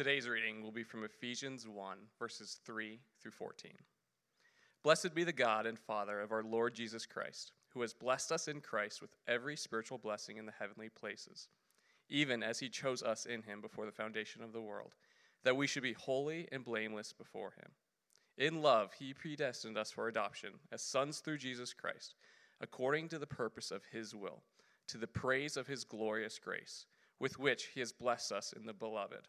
Today's reading will be from Ephesians 1, verses 3 through 14. Blessed be the God and Father of our Lord Jesus Christ, who has blessed us in Christ with every spiritual blessing in the heavenly places, even as he chose us in him before the foundation of the world, that we should be holy and blameless before him. In love, he predestined us for adoption as sons through Jesus Christ, according to the purpose of his will, to the praise of his glorious grace, with which he has blessed us in the beloved.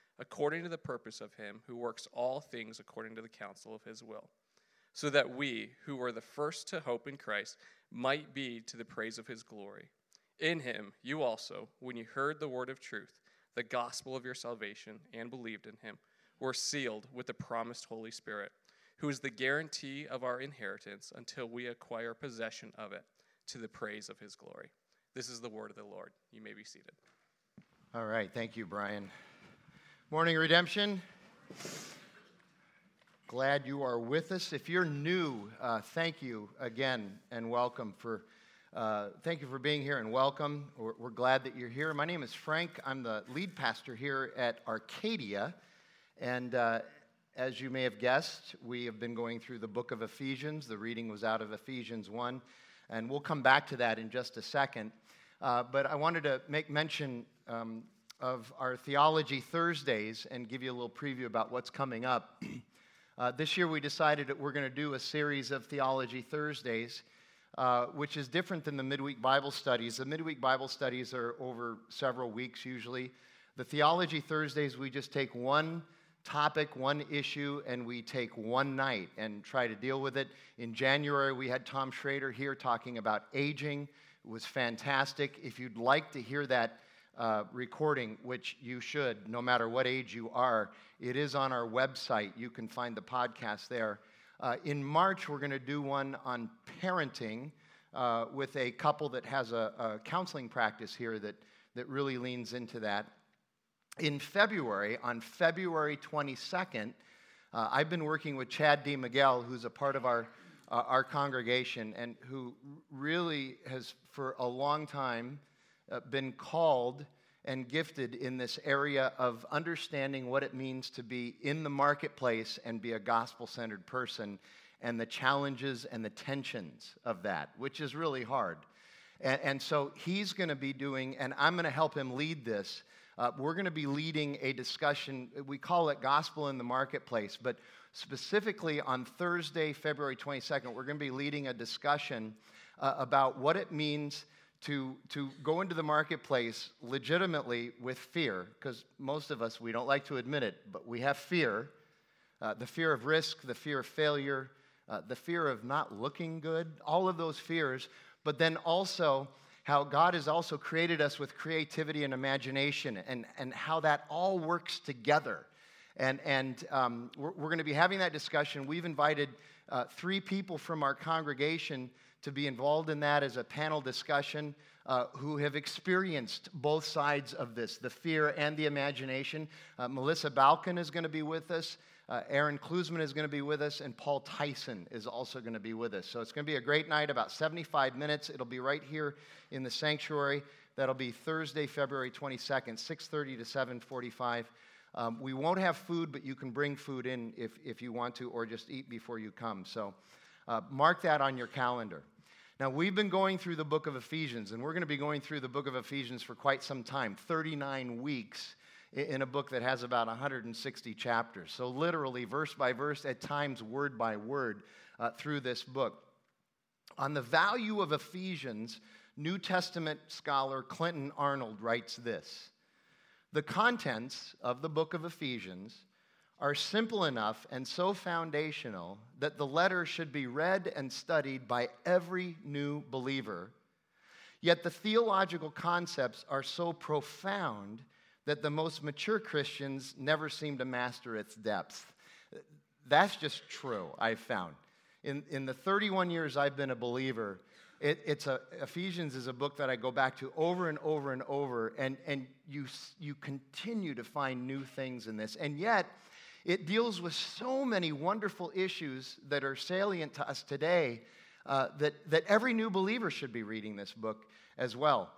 according to the purpose of him who works all things according to the counsel of his will, so that we, who were the first to hope in Christ, might be to the praise of his glory. In him, you also, when you heard the word of truth, the gospel of your salvation, and believed in him, were sealed with the promised Holy Spirit, who is the guarantee of our inheritance until we acquire possession of it, to the praise of his glory. This is the word of the Lord. You may be seated. All right. Thank you, Brian. Morning, Redemption. Glad you are with us. If you're new, uh, thank you again and welcome for. Uh, thank you for being here and welcome. We're, we're, glad that you're here. My name is Frank. I'm the lead pastor here at Arcadia. And uh, as you may have guessed, we have been going through the book of Ephesians. The reading was out of Ephesians 1. And we'll come back to that in just a second. Uh, but I wanted to make mention um, of our Theology Thursdays and give you a little preview about what's coming up. uh, this year we decided that we're going to do a series of Theology Thursdays, uh, which is different than the midweek Bible studies. The midweek Bible studies are over several weeks usually. The Theology Thursdays, we just take one topic, one issue, and we take one night and try to deal with it. In January, we had Tom Schrader here talking about aging. It was fantastic. If you'd like to hear that, uh, recording, which you should, no matter what age you are. It is on our website. You can find the podcast there. Uh, in March, we're going to do one on parenting uh, with a couple that has a, a, counseling practice here that, that really leans into that. In February, on February 22nd, uh, I've been working with Chad D. Miguel, who's a part of our, uh, our congregation and who really has, for a long time, been called and gifted in this area of understanding what it means to be in the marketplace and be a gospel centered person and the challenges and the tensions of that, which is really hard. And, and so he's going to be doing, and I'm going to help him lead this. Uh, we're going to be leading a discussion. We call it Gospel in the Marketplace, but specifically on Thursday, February 22nd, we're going to be leading a discussion uh, about what it means to, to go into the marketplace legitimately with fear, because most of us, we don't like to admit it, but we have fear uh, the fear of risk, the fear of failure, uh, the fear of not looking good, all of those fears, but then also how God has also created us with creativity and imagination and, and how that all works together. And, and um, we're, we're going to be having that discussion. We've invited uh, three people from our congregation to be involved in that as a panel discussion uh, who have experienced both sides of this the fear and the imagination. Uh, Melissa Balkin is going to be with us. Uh, Aaron Klusman is going to be with us, and Paul Tyson is also going to be with us. So it's going to be a great night, about 75 minutes. It'll be right here in the sanctuary. That'll be Thursday, February 22nd, 6:30 to 7:45. Um, we won't have food, but you can bring food in if, if you want to, or just eat before you come. So uh, mark that on your calendar. Now, we've been going through the book of Ephesians, and we're going to be going through the book of Ephesians for quite some time 39 weeks in a book that has about 160 chapters. So, literally, verse by verse, at times, word by word, uh, through this book. On the value of Ephesians, New Testament scholar Clinton Arnold writes this The contents of the book of Ephesians are simple enough and so foundational that the letter should be read and studied by every new believer. Yet the theological concepts are so profound that the most mature Christians never seem to master its depth. That's just true, I've found. In, in the 31 years I've been a believer, it, it's a, Ephesians is a book that I go back to over and over and over, and, and you, you continue to find new things in this. And yet, it deals with so many wonderful issues that are salient to us today uh, that, that every new believer should be reading this book as well.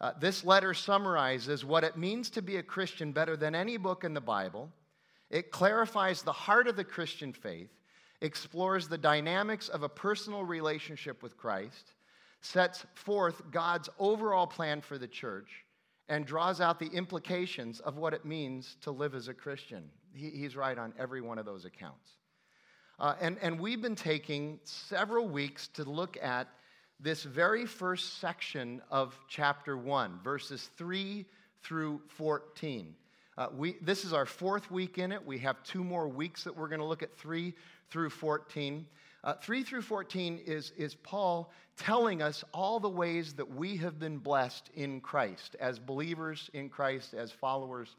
Uh, this letter summarizes what it means to be a Christian better than any book in the Bible. It clarifies the heart of the Christian faith, explores the dynamics of a personal relationship with Christ, sets forth God's overall plan for the church, and draws out the implications of what it means to live as a Christian. He, he's right on every one of those accounts. Uh, and, and we've been taking several weeks to look at this very first section of chapter 1, verses 3 through 14. Uh, we, this is our fourth week in it. We have two more weeks that we're going to look at 3 through 14. Uh, 3 through 14 is, is Paul telling us all the ways that we have been blessed in Christ, as believers in Christ, as followers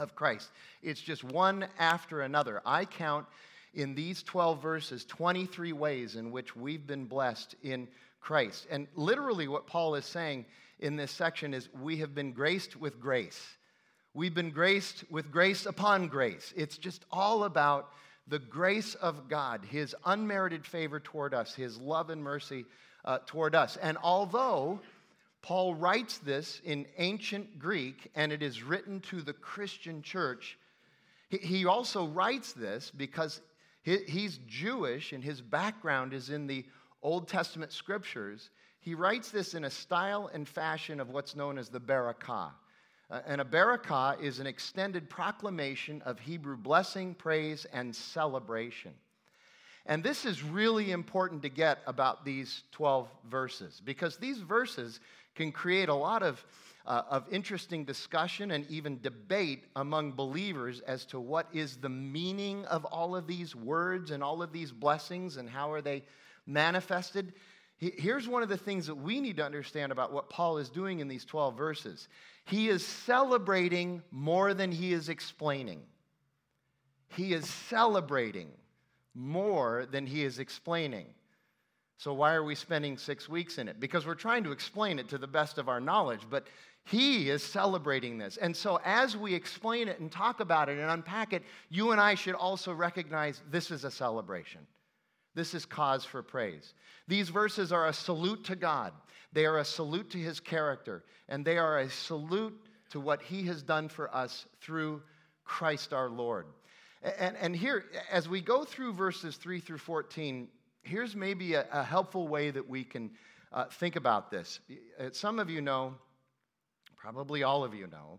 of Christ. It's just one after another. I count in these 12 verses 23 ways in which we've been blessed in Christ. And literally, what Paul is saying in this section is we have been graced with grace. We've been graced with grace upon grace. It's just all about the grace of God, His unmerited favor toward us, His love and mercy uh, toward us. And although Paul writes this in ancient Greek and it is written to the Christian church, he, also writes this because he's Jewish and his background is in the Old Testament scriptures. He writes this in a style and fashion of what's known as the Barakah. Uh, and a barakah is an extended proclamation of Hebrew blessing, praise, and celebration. And this is really important to get about these 12 verses because these verses can create a lot of, uh, of interesting discussion and even debate among believers as to what is the meaning of all of these words and all of these blessings and how are they manifested. Here's one of the things that we need to understand about what Paul is doing in these 12 verses. He is celebrating more than he is explaining. He is celebrating more than he is explaining. So, why are we spending six weeks in it? Because we're trying to explain it to the best of our knowledge, but he is celebrating this. And so, as we explain it and talk about it and unpack it, you and I should also recognize this is a celebration. This is cause for praise. These verses are a salute to God. They are a salute to his character, and they are a salute to what he has done for us through Christ our Lord. And, and here, as we go through verses 3 through 14, here's maybe a, a helpful way that we can uh, think about this. Uh, some of you know, probably all of you know,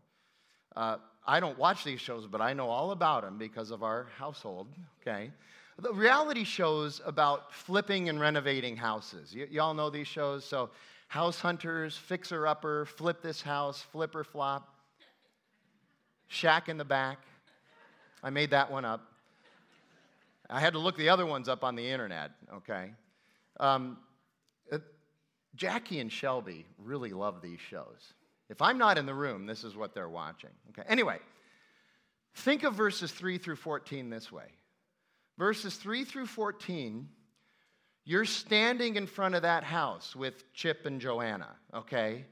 uh, I don't watch these shows, but I know all about them because of our household, okay? The reality shows about flipping and renovating houses. Y- y'all know these shows? So, House Hunters, Fixer Upper, Flip This House, Flip or Flop, Shack in the Back. I made that one up. I had to look the other ones up on the internet, okay? Um, uh, Jackie and Shelby really love these shows. If I'm not in the room, this is what they're watching. Okay. Anyway, think of verses 3 through 14 this way verses 3 through 14, you're standing in front of that house with Chip and Joanna, okay?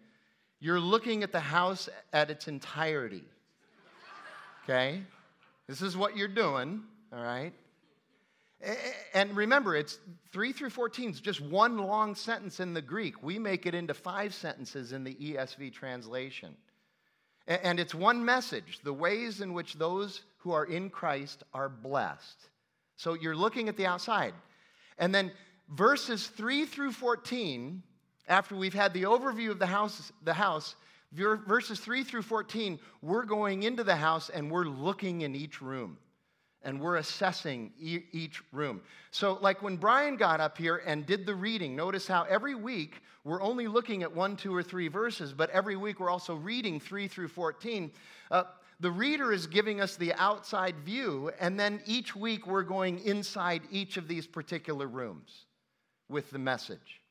You're looking at the house at its entirety, okay? This is what you're doing, all right? And remember, it's 3 through 14 is just one long sentence in the Greek. We make it into five sentences in the ESV translation. And it's one message the ways in which those who are in Christ are blessed. So you're looking at the outside. And then verses 3 through 14, after we've had the overview of the house, the house, verses 3 through 14, we're going into the house and we're looking in each room and we're assessing e- each room. So, like when Brian got up here and did the reading, notice how every week we're only looking at one, two, or three verses, but every week we're also reading 3 through 14. Uh, the reader is giving us the outside view, and then each week we're going inside each of these particular rooms with the message.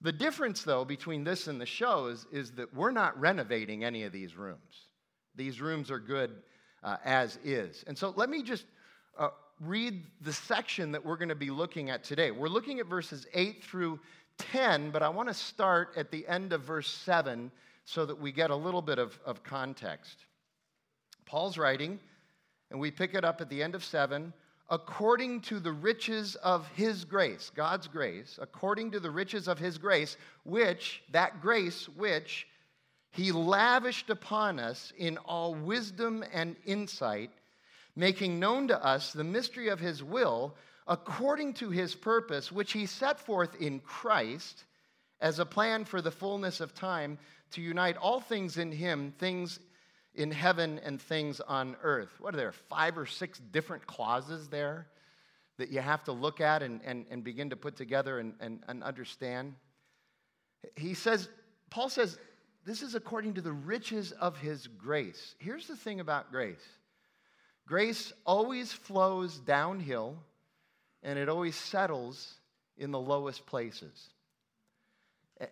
The difference, though, between this and the shows is that we're not renovating any of these rooms. These rooms are good uh, as is. And so let me just uh, read the section that we're going to be looking at today. We're looking at verses 8 through 10, but I want to start at the end of verse 7 so that we get a little bit of, of context. Paul's writing, and we pick it up at the end of 7 according to the riches of his grace, God's grace, according to the riches of his grace, which, that grace which he lavished upon us in all wisdom and insight, making known to us the mystery of his will, according to his purpose, which he set forth in Christ as a plan for the fullness of time to unite all things in him, things in heaven and things on earth. What are there, five or six different clauses there that you have to look at and, and, and begin to put together and, and, and understand? He says, Paul says, this is according to the riches of his grace. Here's the thing about grace grace always flows downhill and it always settles in the lowest places.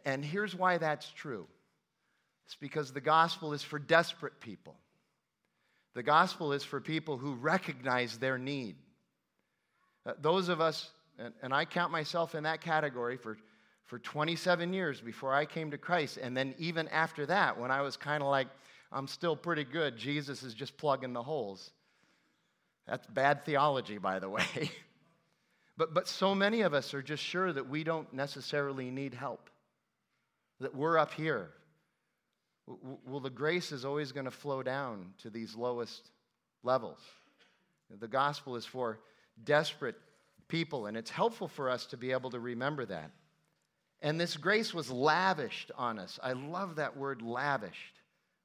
And here's why that's true it's because the gospel is for desperate people. The gospel is for people who recognize their need. Uh, those of us, and, and I count myself in that category for, for 27 years before I came to Christ. And then even after that, when I was kind of like, I'm still pretty good, Jesus is just plugging the holes. That's bad theology, by the way. but, but so many of us are just sure that we don't necessarily need help, that we're up here well, the grace is always going to flow down to these lowest levels. The gospel is for desperate people, and it's helpful for us to be able to remember that. And this grace was lavished on us. I love that word lavished.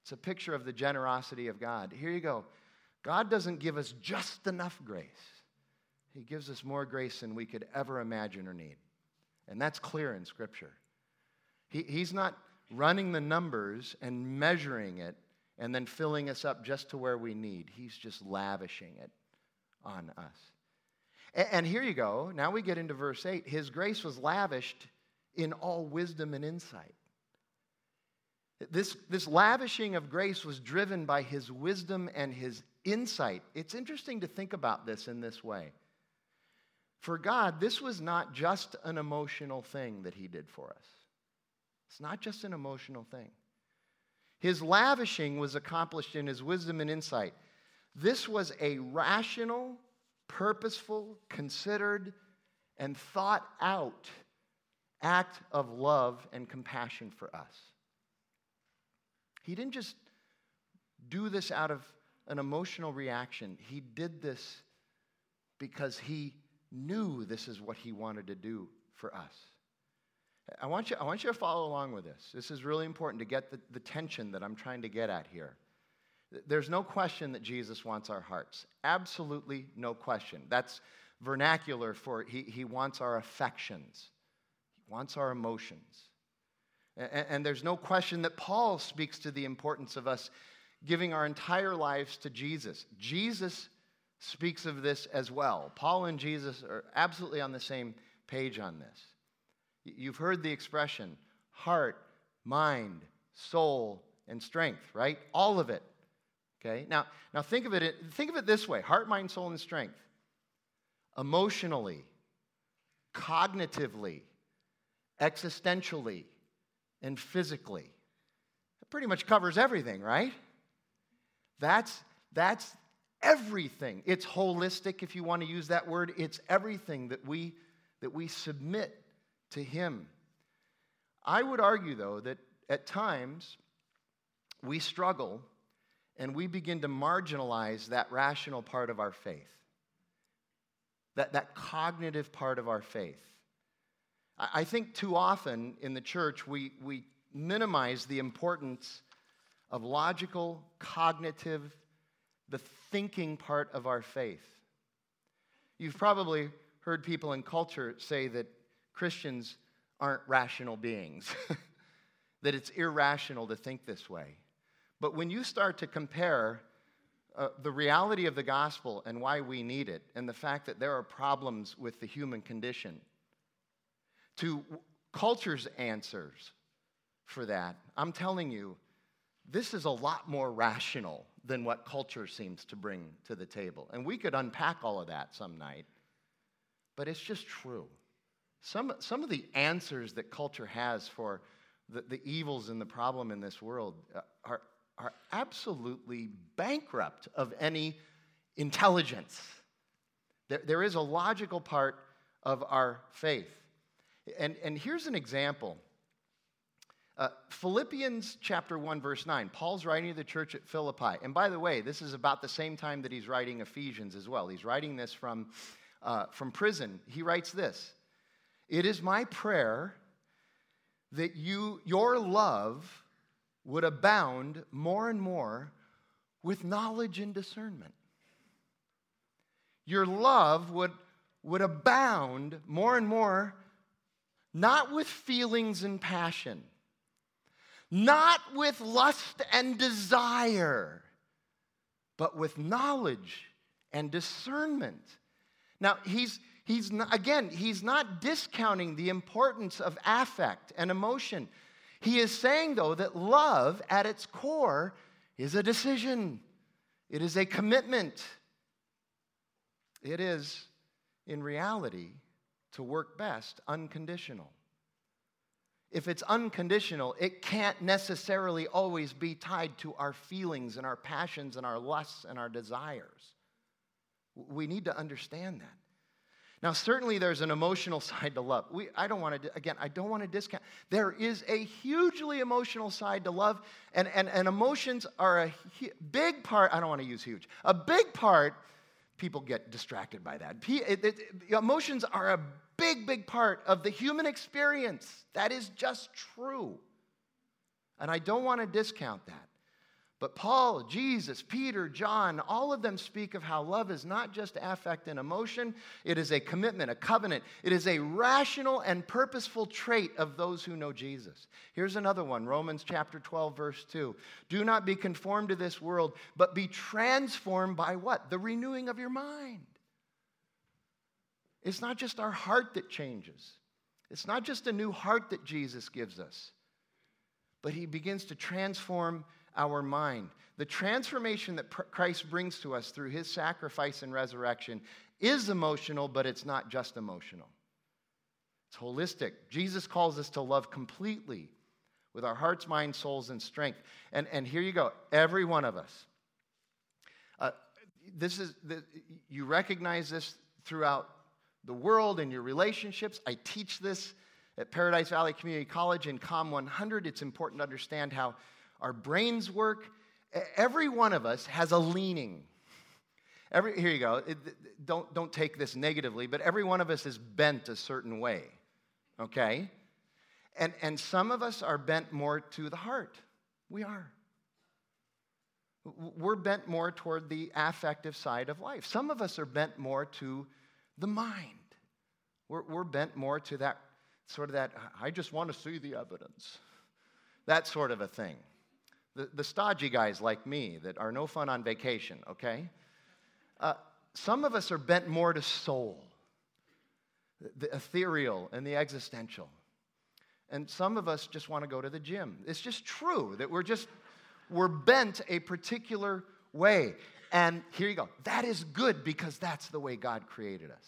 It's a picture of the generosity of God. Here you go. God doesn't give us just enough grace, He gives us more grace than we could ever imagine or need. And that's clear in Scripture. He, he's not running the numbers and measuring it and then filling us up just to where we need. He's just lavishing it on us. And here you go. Now we get into verse 8. His grace was lavished in all wisdom and insight. This, this lavishing of grace was driven by his wisdom and his insight. It's interesting to think about this in this way. For God, this was not just an emotional thing that he did for us. It's not just an emotional thing. His lavishing was accomplished in his wisdom and insight. This was a rational, purposeful, considered, and thought out act of love and compassion for us. He didn't just do this out of an emotional reaction, he did this because he knew this is what he wanted to do for us. I want you, I want you to follow along with this. This is really important to get the, the tension that I'm trying to get at here. There's no question that Jesus wants our hearts. Absolutely no question. That's vernacular for he, he wants our affections, wants our emotions. And, there's no question that Paul speaks to the importance of us giving our entire lives to Jesus. Jesus speaks of this as well. Paul and Jesus are absolutely on the same page on this. You've heard the expression heart, mind, soul, and strength, right? All of it. Okay? Now, now think of it think of it this way: heart, mind, soul, and strength. Emotionally, cognitively, existentially, and physically. It pretty much covers everything, right? That's that's everything. It's holistic if you want to use that word. It's everything that we that we submit to Him. I would argue, though, that at times we struggle and we begin to marginalize that rational part of our faith, that, that cognitive part of our faith. I think too often in the church we, we minimize the importance of logical, cognitive, the thinking part of our faith. You've probably heard people in culture say that Christians aren't rational beings, that it's irrational to think this way. But when you start to compare uh, the reality of the gospel and why we need it, and the fact that there are problems with the human condition, to culture's answers for that, I'm telling you, this is a lot more rational than what culture seems to bring to the table. And we could unpack all of that some night, but it's just true. Some, some of the answers that culture has for the, the evils and the problem in this world uh, are, are absolutely bankrupt of any intelligence. There, there is a logical part of our faith. And, and here's an example. Uh, Philippians chapter 1, verse 9. Paul's writing to the church at Philippi. And by the way, this is about the same time that he's writing Ephesians as well. He's writing this from, uh, from prison. He writes this It is my prayer that you, your love would abound more and more with knowledge and discernment. Your love would, would abound more and more, not with feelings and passion, not with lust and desire, but with knowledge and discernment. Now, he's, he's not, again, he's not discounting the importance of affect and emotion. He is saying, though, that love at its core is a decision, it is a commitment. It is, in reality, to work best, unconditional. If it's unconditional, it can't necessarily always be tied to our feelings and our passions and our lusts and our desires. We need to understand that. Now, certainly there's an emotional side to love. We, I don't want to, again, I don't want to discount. There is a hugely emotional side to love, and, and, and emotions are a big part, I don't want to use huge, a big part, people get distracted by that. It, it, emotions are a big, big part of the human experience. That is just true. And I don't want to discount that. But Paul, Jesus, Peter, John, all of them speak of how love is not just affect and emotion, it is a commitment, a covenant. It is a rational and purposeful trait of those who know Jesus. Here's another one Romans chapter 12, verse 2. Do not be conformed to this world, but be transformed by what? The renewing of your mind. It's not just our heart that changes, it's not just a new heart that Jesus gives us, but he begins to transform our mind. The transformation that Christ brings to us through his sacrifice and resurrection is emotional, but it's not just emotional. It's holistic. Jesus calls us to love completely with our hearts, minds, souls, and strength. And, and here you go, every one of us. Uh, this is the, you recognize this throughout the world and your relationships. I teach this at Paradise Valley Community College in COM 100. It's important to understand how our brains work. Every one of us has a leaning. Every, here you go. It, don't, don't take this negatively, but every one of us is bent a certain way, okay? And, and some of us are bent more to the heart. We are. We're bent more toward the affective side of life. Some of us are bent more to the mind. We're, we're bent more to that sort of that, I just want to see the evidence, that sort of a thing the, the stodgy guys like me that are no fun on vacation, okay? Uh, some of us are bent more to soul, the ethereal and the existential. And some of us just want to go to the gym. It's just true that we're just, we're bent a particular way. And here you go. That is good because that's the way God created us.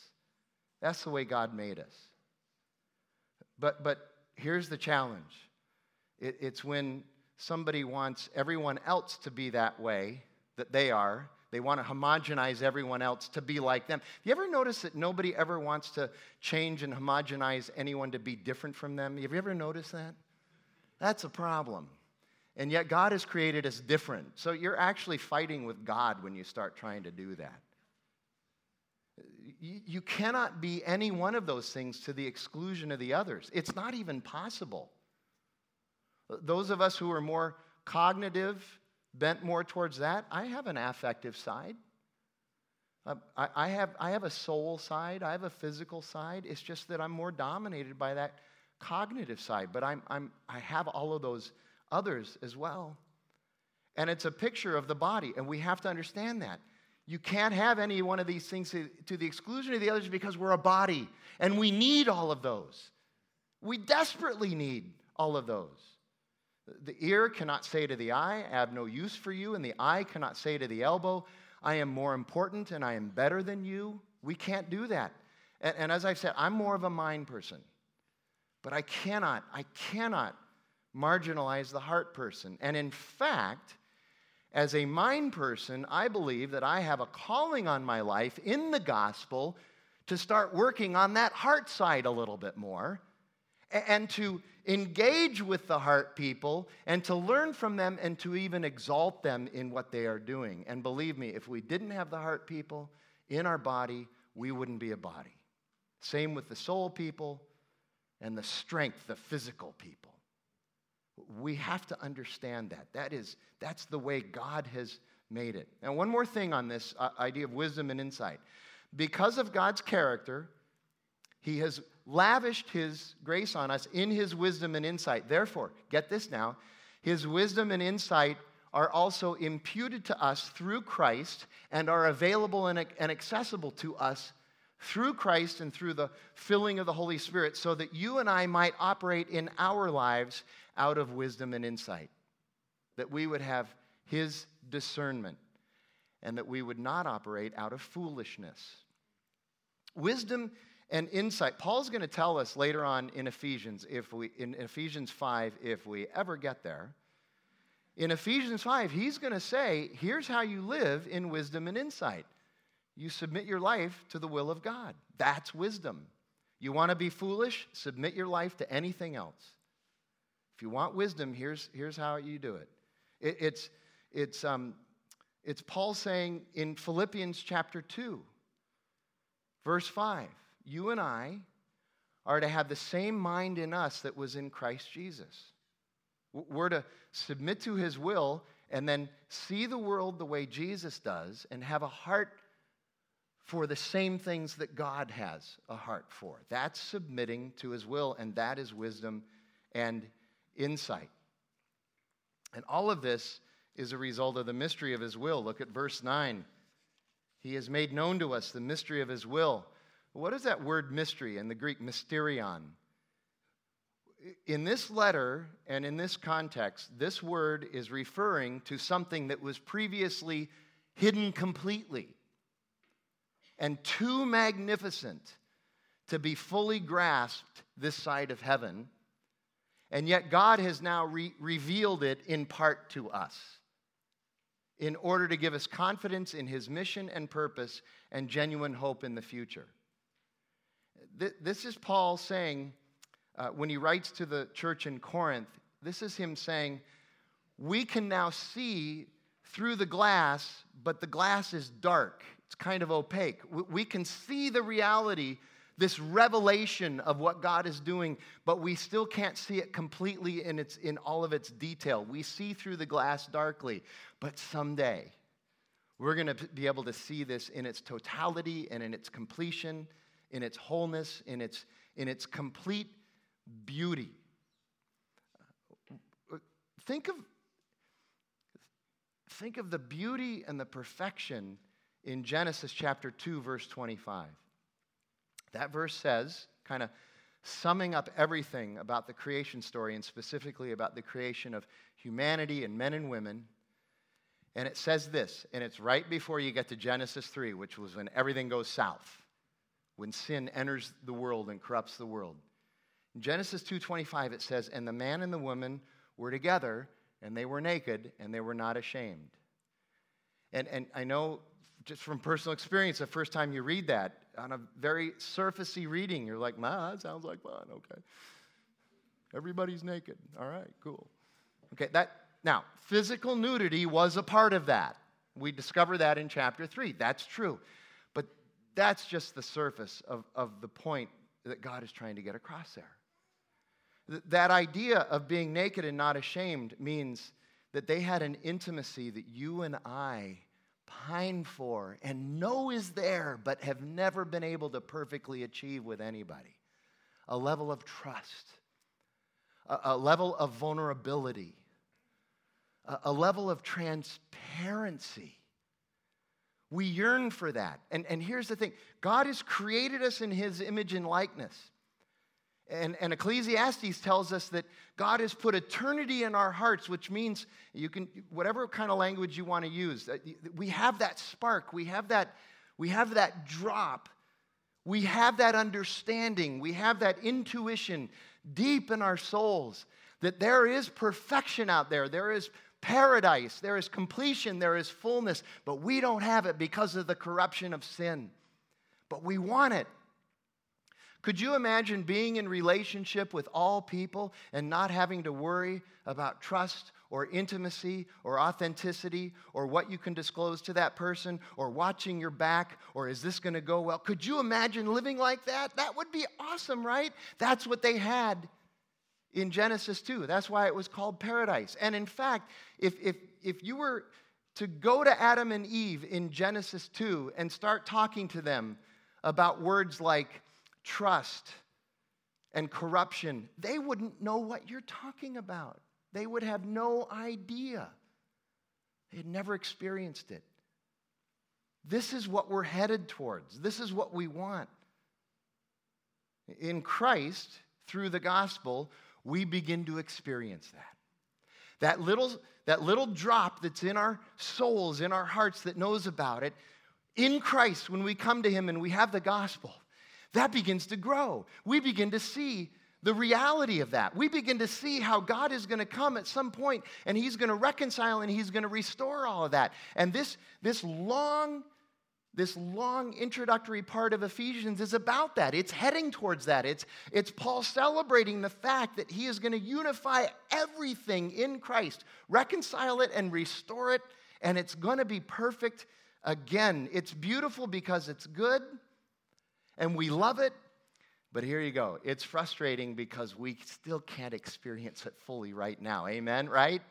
That's the way God made us. But, but here's the challenge it, it's when somebody wants everyone else to be that way that they are. They want to homogenize everyone else to be like them. You ever notice that nobody ever wants to change and homogenize anyone to be different from them? Have you ever noticed that? That's a problem. And yet, God has created us different. So you're actually fighting with God when you start trying to do that. You cannot be any one of those things to the exclusion of the others. It's not even possible. Those of us who are more cognitive, bent more towards that, I have an affective side. Um, I, I, have, I have a soul side, I have a physical side. It's just that I'm more dominated by that cognitive side, but I'm, I'm, I have all of those others as well. And it's a picture of the body, and we have to understand that. You can't have any one of these things to, the exclusion of the others because we're a body, and we need all of those. We desperately need all of those. The ear cannot say to the eye, I have no use for you, and the eye cannot say to the elbow, I am more important and I am better than you. We can't do that. And, and as I've said, I'm more of a mind person. But I cannot, I cannot marginalize the heart person. And in fact, as a mind person, I believe that I have a calling on my life in the gospel to start working on that heart side a little bit more and to engage with the heart people and to learn from them and to even exalt them in what they are doing. And believe me, if we didn't have the heart people in our body, we wouldn't be a body. Same with the soul people and the strength, the physical people. We have to understand that. That is, that's the way God has made it. And one more thing on this uh, idea of wisdom and insight. Because of God's character, He has lavished His grace on us in His wisdom and insight. Therefore, get this now His wisdom and insight are also imputed to us through Christ and are available and accessible to us through Christ and through the filling of the Holy Spirit so that you and I might operate in our lives out of wisdom and insight. That we would have His discernment and that we would not operate out of foolishness. Wisdom and insight. Paul's going to tell us later on in Ephesians, if we, in Ephesians 5, if we ever get there. In Ephesians 5, he's going to say, here's how you live in wisdom and insight. You submit your life to the will of God. That's wisdom. You want to be foolish? Submit your life to anything else. If you want wisdom, here's, here's how you do it. it it's, it's, um, it's Paul saying in Philippians chapter 2, verse 5, you and I are to have the same mind in us that was in Christ Jesus. We're to submit to his will and then see the world the way Jesus does and have a heart for the same things that God has a heart for. That's submitting to his will, and that is wisdom and insight. And all of this is a result of the mystery of his will. Look at verse 9. He has made known to us the mystery of his will. What is that word mystery in the Greek, mysterion? In this letter and in this context, this word is referring to something that was previously hidden completely and too magnificent to be fully grasped this side of heaven. And yet, God has now re- revealed it in part to us in order to give us confidence in His mission and purpose and genuine hope in the future. Th- this is Paul saying, uh, when he writes to the church in Corinth, this is him saying, We can now see through the glass, but the glass is dark. It's kind of opaque. We can see the reality, this revelation of what God is doing, but we still can't see it completely in, its, in all of its detail. We see through the glass darkly, but someday we're going to be able to see this in its totality and in its completion, in its wholeness, in its, in its complete beauty. Uh, think of, think of the beauty and the perfection in Genesis chapter 2, verse 25. That verse says, kind of summing up everything about the creation story and specifically about the creation of humanity and men and women. And it says this, and it's right before you get to Genesis 3, which was when everything goes south, when sin enters the world and corrupts the world. In Genesis 2:25 it says, "And the man and the woman were together, and they were naked, and they were not ashamed." And, and I know just from personal experience, the first time you read that on a very surfacey reading, you're like, "Ma, that sounds like fun." Okay, everybody's naked. All right, cool. Okay, that now physical nudity was a part of that. We discover that in chapter three. That's true, but that's just the surface of, of the point that God is trying to get across there. that idea of being naked and not ashamed means that they had an intimacy that you and I pine for and know is there, but have never been able to perfectly achieve with anybody. A level of trust, a, a level of vulnerability, a, a level of transparency. We yearn for that. And, and here's the thing God has created us in His image and likeness. And, and Ecclesiastes tells us that God has put eternity in our hearts, which means you can, whatever kind of language you want to use, we have that spark, we have that, we have that drop, we have that understanding, we have that intuition deep in our souls that there is perfection out there, there is paradise, there is completion, there is fullness, but we don't have it because of the corruption of sin. But we want it. Could you imagine being in relationship with all people and not having to worry about trust or intimacy or authenticity or what you can disclose to that person or watching your back or is this going to go well? Could you imagine living like that? That would be awesome, right? That's what they had in Genesis 2. That's why it was called paradise. And in fact, if, if, if you were to go to Adam and Eve in Genesis 2 and start talking to them about words like trust and corruption, they wouldn't know what you're talking about. They would have no idea. They had never experienced it. This is what we're headed towards. This is what we want. In Christ, through the gospel, we begin to experience that. That little, that little drop that's in our souls, in our hearts, that knows about it, in Christ, when we come to Him and we have the gospel, that begins to grow. We begin to see the reality of that. We begin to see how God is going to come at some point and He's going to reconcile and He's going to restore all of that. And this, this long this long introductory part of Ephesians is about that. It's heading towards that. It's, it's Paul celebrating the fact that he is going to unify everything in Christ, reconcile it, and restore it, and it's going to be perfect again. It's beautiful because it's good, and we love it. But here you go. It's frustrating because we still can't experience it fully right now. Amen, right?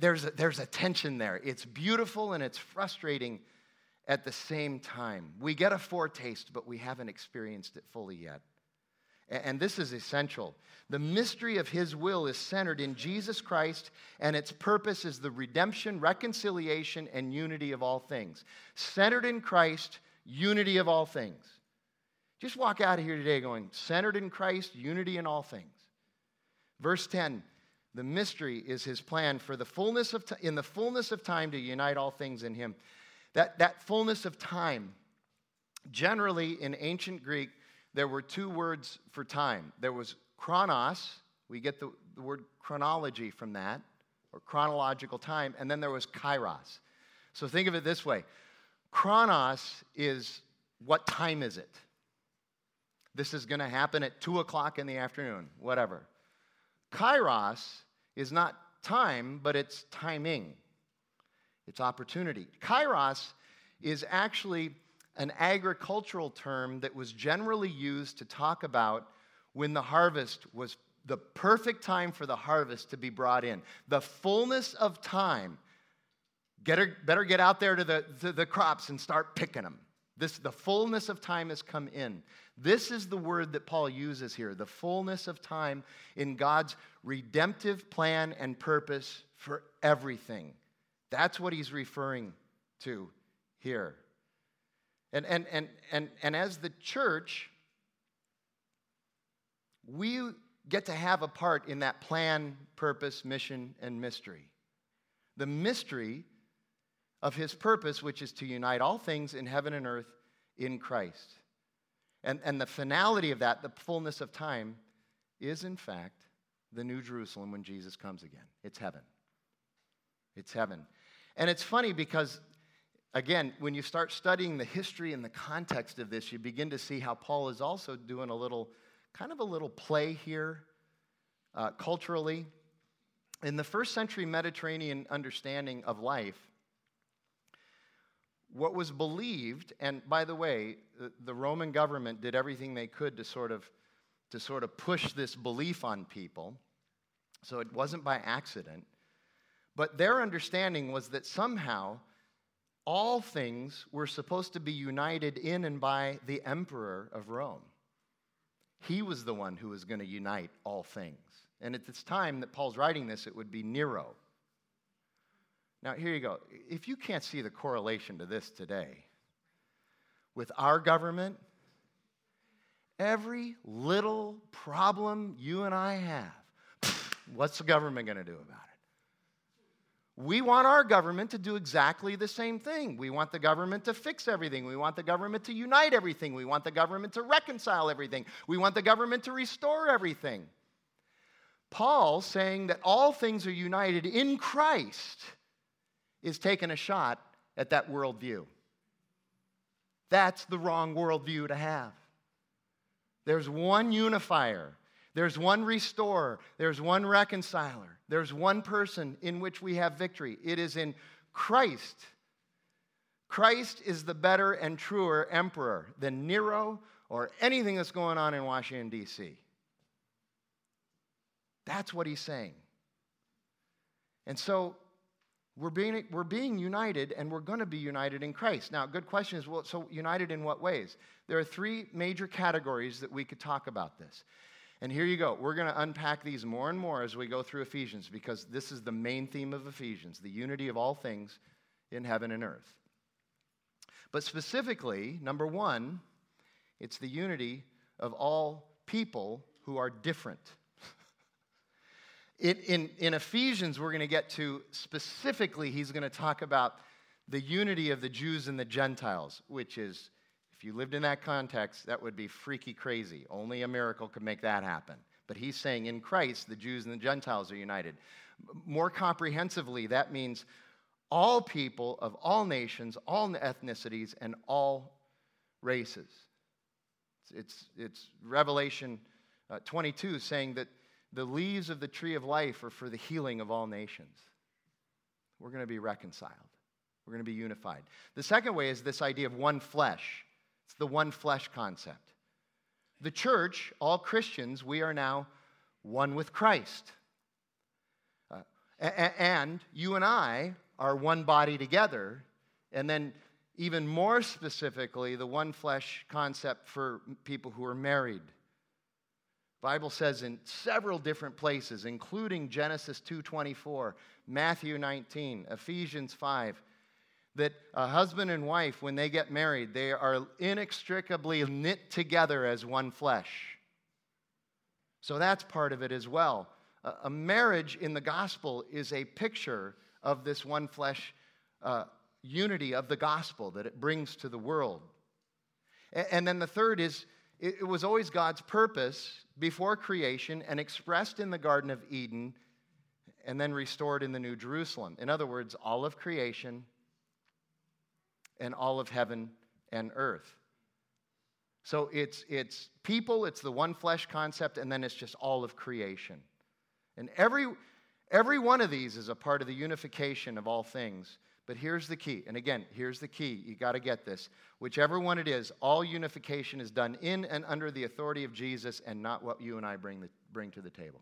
There's a, there's a tension there. It's beautiful and it's frustrating at the same time. We get a foretaste, but we haven't experienced it fully yet. And this is essential. The mystery of His will is centered in Jesus Christ, and its purpose is the redemption, reconciliation, and unity of all things. Centered in Christ, unity of all things. Just walk out of here today going, centered in Christ, unity in all things. Verse 10 the mystery is his plan for the fullness of t- in the fullness of time to unite all things in him that, that fullness of time. Generally, in ancient Greek, there were two words for time there was chronos, we get the, the word chronology from that, or chronological time, and then there was kairos. So think of it this way chronos is what time is it? This is going to happen at 2 o'clock in the afternoon, whatever. Kairos is not time, but it's timing it's opportunity. Kairos is actually an agricultural term that was generally used to talk about when the harvest was the perfect time for the harvest to be brought in. The fullness of time. Get, better get out there to the, to the crops and start picking them. This, the fullness of time has come in. This is the word that Paul uses here the fullness of time in God's redemptive plan and purpose for everything. That's what he's referring to here. And, and, and, and, and as the church, we get to have a part in that plan, purpose, mission, and mystery. The mystery of his purpose, which is to unite all things in heaven and earth in Christ. And, and the finality of that, the fullness of time, is in fact the New Jerusalem when Jesus comes again. It's heaven. It's heaven. And it's funny because, again, when you start studying the history and the context of this, you begin to see how Paul is also doing a little, kind of a little play here uh, culturally. In the first century Mediterranean understanding of life, what was believed, and by the way, the, Roman government did everything they could to sort of to sort of push this belief on people. So it wasn't by accident. But their understanding was that somehow all things were supposed to be united in and by the emperor of Rome. He was the one who was going to unite all things. And at this time that Paul's writing this, it would be Nero. Now, here you go. If you can't see the correlation to this today, with our government Every little problem you and I have, what's the government going to do about it? We want our government to do exactly the same thing. We want the government to fix everything. We want the government to unite everything. We want the government to reconcile everything. We want the government to restore everything. Paul, saying that all things are united in Christ, is taking a shot at that worldview. That's the wrong worldview to have. There's one unifier, there's one restorer, there's one reconciler, there's one person in which we have victory. It is in Christ. Christ is the better and truer emperor than Nero or anything that's going on in Washington, D.C. That's what he's saying. And so we're being, we're being united and we're going to be united in Christ. Now, good question is well, so united in what ways? There are three major categories that we could talk about this. And here you go. We're going to unpack these more and more as we go through Ephesians because this is the main theme of Ephesians the unity of all things in heaven and earth. But specifically, number one, it's the unity of all people who are different. In, in, in Ephesians, we're going to get to specifically, he's going to talk about the unity of the Jews and the Gentiles, which is, if you lived in that context, that would be freaky crazy. Only a miracle could make that happen. But he's saying in Christ, the Jews and the Gentiles are united. More comprehensively, that means all people of all nations, all ethnicities, and all races. It's, it's Revelation uh, 22 saying that the leaves of the tree of life are for the healing of all nations. We're going to be reconciled. We're going to be unified. The second way is this idea of one flesh. It's the one flesh concept. The church, all Christians, we are now one with Christ. Uh, and you and I are one body together. And then, even more specifically, the one flesh concept for people who are married. Bible says in several different places, including Genesis 2:24, Matthew 19, Ephesians 5, that a husband and wife, when they get married, they are inextricably knit together as one flesh. So that's part of it as well. A marriage in the gospel is a picture of this one flesh uh, unity of the gospel that it brings to the world. And then the third is it was always God's purpose before creation and expressed in the Garden of Eden and then restored in the New Jerusalem. In other words, all of creation and all of heaven and earth. So it's, it's people, it's the one flesh concept, and then it's just all of creation. And every, every one of these is a part of the unification of all things. But here's the key. And again, here's the key. You got to get this. Whichever one it is, all unification is done in and under the authority of Jesus and not what you and I bring, the, bring to the table.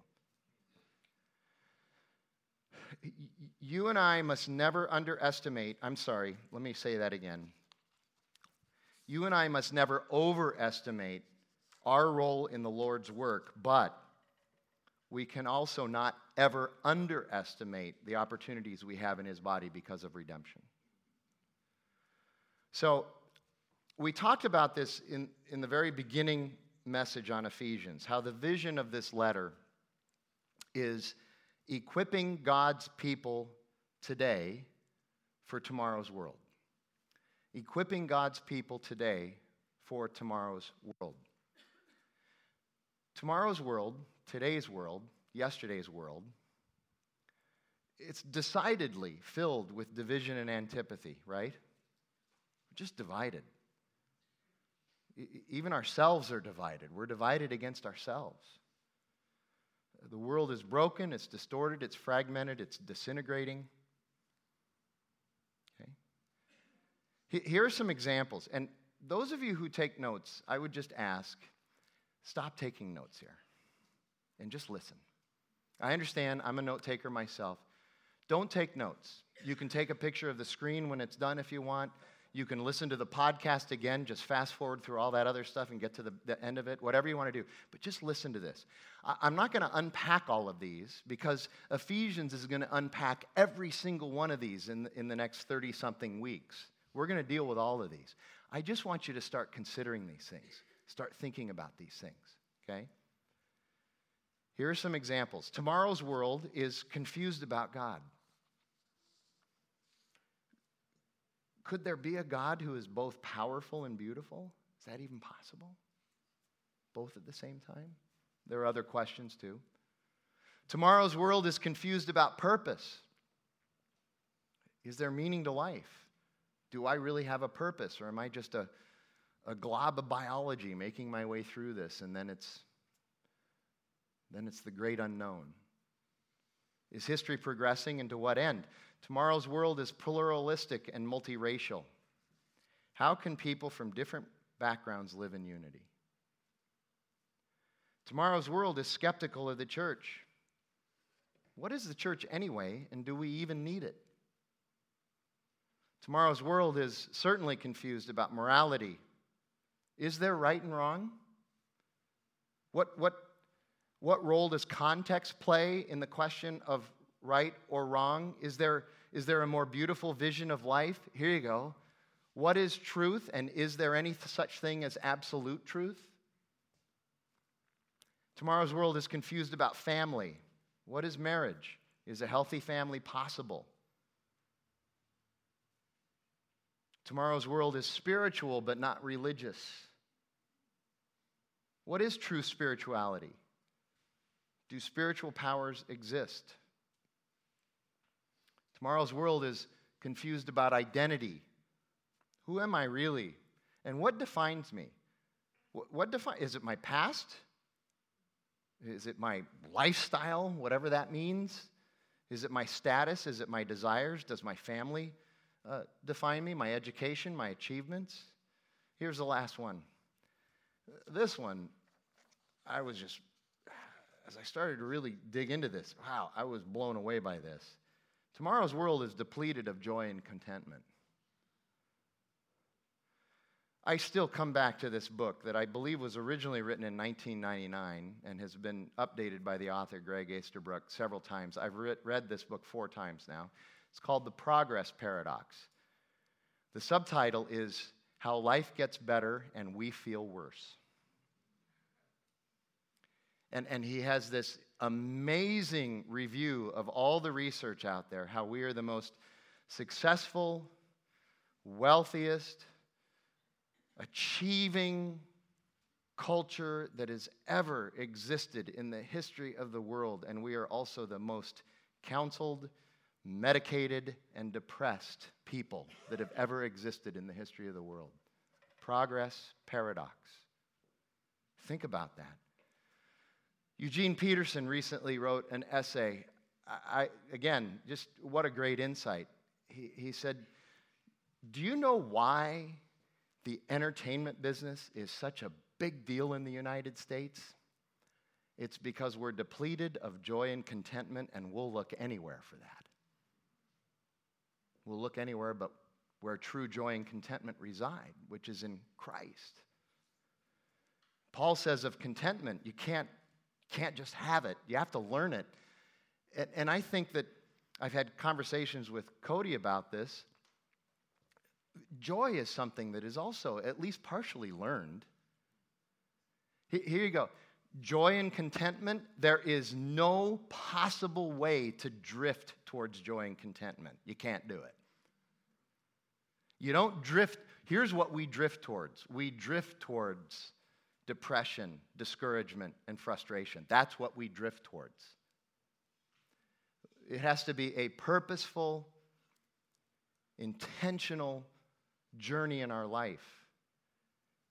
You and I must never underestimate, I'm sorry, let me say that again. You and I must never overestimate our role in the Lord's work, but we can also not ever underestimate the opportunities we have in his body because of redemption. So, we talked about this in, in the very beginning message on Ephesians, how the vision of this letter is equipping God's people today for tomorrow's world. Equipping God's people today for tomorrow's world. Tomorrow's world today's world, yesterday's world, it's decidedly filled with division and antipathy, right? We're just divided. Even ourselves are divided. We're divided against ourselves. The world is broken, it's distorted, it's fragmented, it's disintegrating. Okay? Here are some examples. And those of you who take notes, I would just ask stop taking notes here and just listen. I understand, I'm a note taker myself. Don't take notes. You can take a picture of the screen when it's done if you want. You can listen to the podcast again, just fast forward through all that other stuff and get to the, the end of it, whatever you want to do. But just listen to this. I, I'm not going to unpack all of these because Ephesians is going to unpack every single one of these in, in the next 30 something weeks. We're going to deal with all of these. I just want you to start considering these things. start thinking about these things, okay? Here are some examples. Tomorrow's world is confused about God. Could there be a God who is both powerful and beautiful? Is that even possible? Both at the same time? There are other questions too. Tomorrow's world is confused about purpose. Is there meaning to life? Do I really have a purpose, or am I just a, a glob of biology making my way through this, and then it's then it's the great unknown. Is history progressing and to what end? Tomorrow's world is pluralistic and multiracial. How can people from different backgrounds live in unity? Tomorrow's world is skeptical of the church. What is the church anyway, and do we even need it? Tomorrow's world is certainly confused about morality. Is there right and wrong? What, what, what role does context play in the question of right or wrong? Is there, is there a more beautiful vision of life? Here you go. What is truth, and is there any such thing as absolute truth? Tomorrow's world is confused about family. What is marriage? Is a healthy family possible? Tomorrow's world is spiritual but not religious. What is true spirituality? Do spiritual powers exist? Tomorrow's world is confused about identity. Who am I really? And what defines me? What, what define, is it my past? Is it my lifestyle, whatever that means? Is it my status? Is it my desires? Does my family uh, define me? My education? My achievements? Here's the last one. This one, I was just as I started to really dig into this, wow, I was blown away by this. Tomorrow's world is depleted of joy and contentment. I still come back to this book that I believe was originally written in 1999 and has been updated by the author Greg Easterbrook several times. I've read this book four times now. It's called The Progress Paradox. The subtitle is How Life Gets Better and We Feel Worse. And, and he has this amazing review of all the research out there, how we are the most successful, wealthiest, achieving culture that has ever existed in the history of the world. And we are also the most counseled, medicated, and depressed people that have ever existed in the history of the world. Progress paradox. Think about that. Eugene Peterson recently wrote an essay. I, again, just what a great insight. He, he said, Do you know why the entertainment business is such a big deal in the United States? It's because we're depleted of joy and contentment, and we'll look anywhere for that. We'll look anywhere but where true joy and contentment reside, which is in Christ. Paul says of contentment, you can't can't just have it, you have to learn it. And, and I think that I've had conversations with Cody about this. Joy is something that is also at least partially learned. Here you go. Joy and contentment, there is no possible way to drift towards joy and contentment. You can't do it. You don't drift. Here's what we drift towards we drift towards depression, discouragement, and frustration. That's what we drift towards. It has to be a purposeful, intentional journey in our life.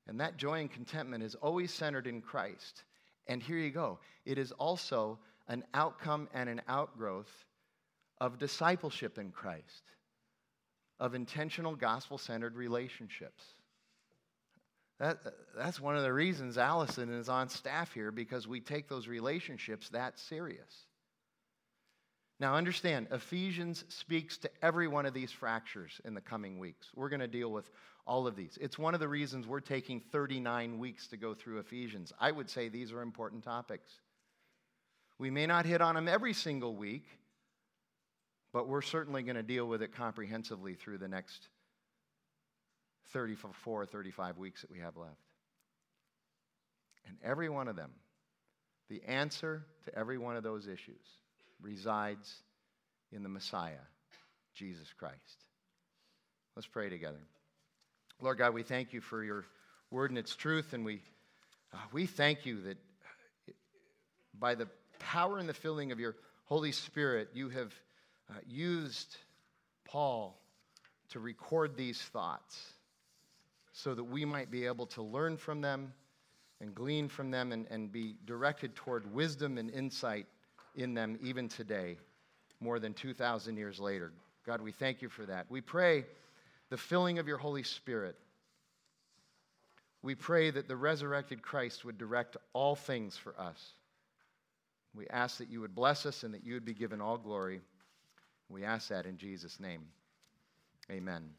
And that joy and contentment is always centered in Christ. And here you go it is also an outcome and an outgrowth of discipleship in Christ, of intentional gospel centered relationships. That, that's one of the reasons Allison is on staff here because we take those relationships that serious. Now, understand, Ephesians speaks to every one of these fractures in the coming weeks. We're going to deal with all of these. It's one of the reasons we're taking 39 weeks to go through Ephesians. I would say these are important topics. We may not hit on them every single week, but we're certainly going to deal with it comprehensively through the next 34, or 35 weeks that we have left. And every one of them, the answer to every one of those issues resides in the Messiah, Jesus Christ. Let's pray together. Lord God, we thank you for your word and its truth, and we, uh, we thank you that by the power and the filling of your Holy Spirit, you have uh, used Paul to record these thoughts so that we might be able to learn from them and glean from them and, and be directed toward wisdom and insight in them even today, more than 2,000 years later. God, we thank you for that. We pray the filling of your Holy Spirit. We pray that the resurrected Christ would direct all things for us. We ask that you would bless us and that you would be given all glory. We ask that in Jesus' name. Amen.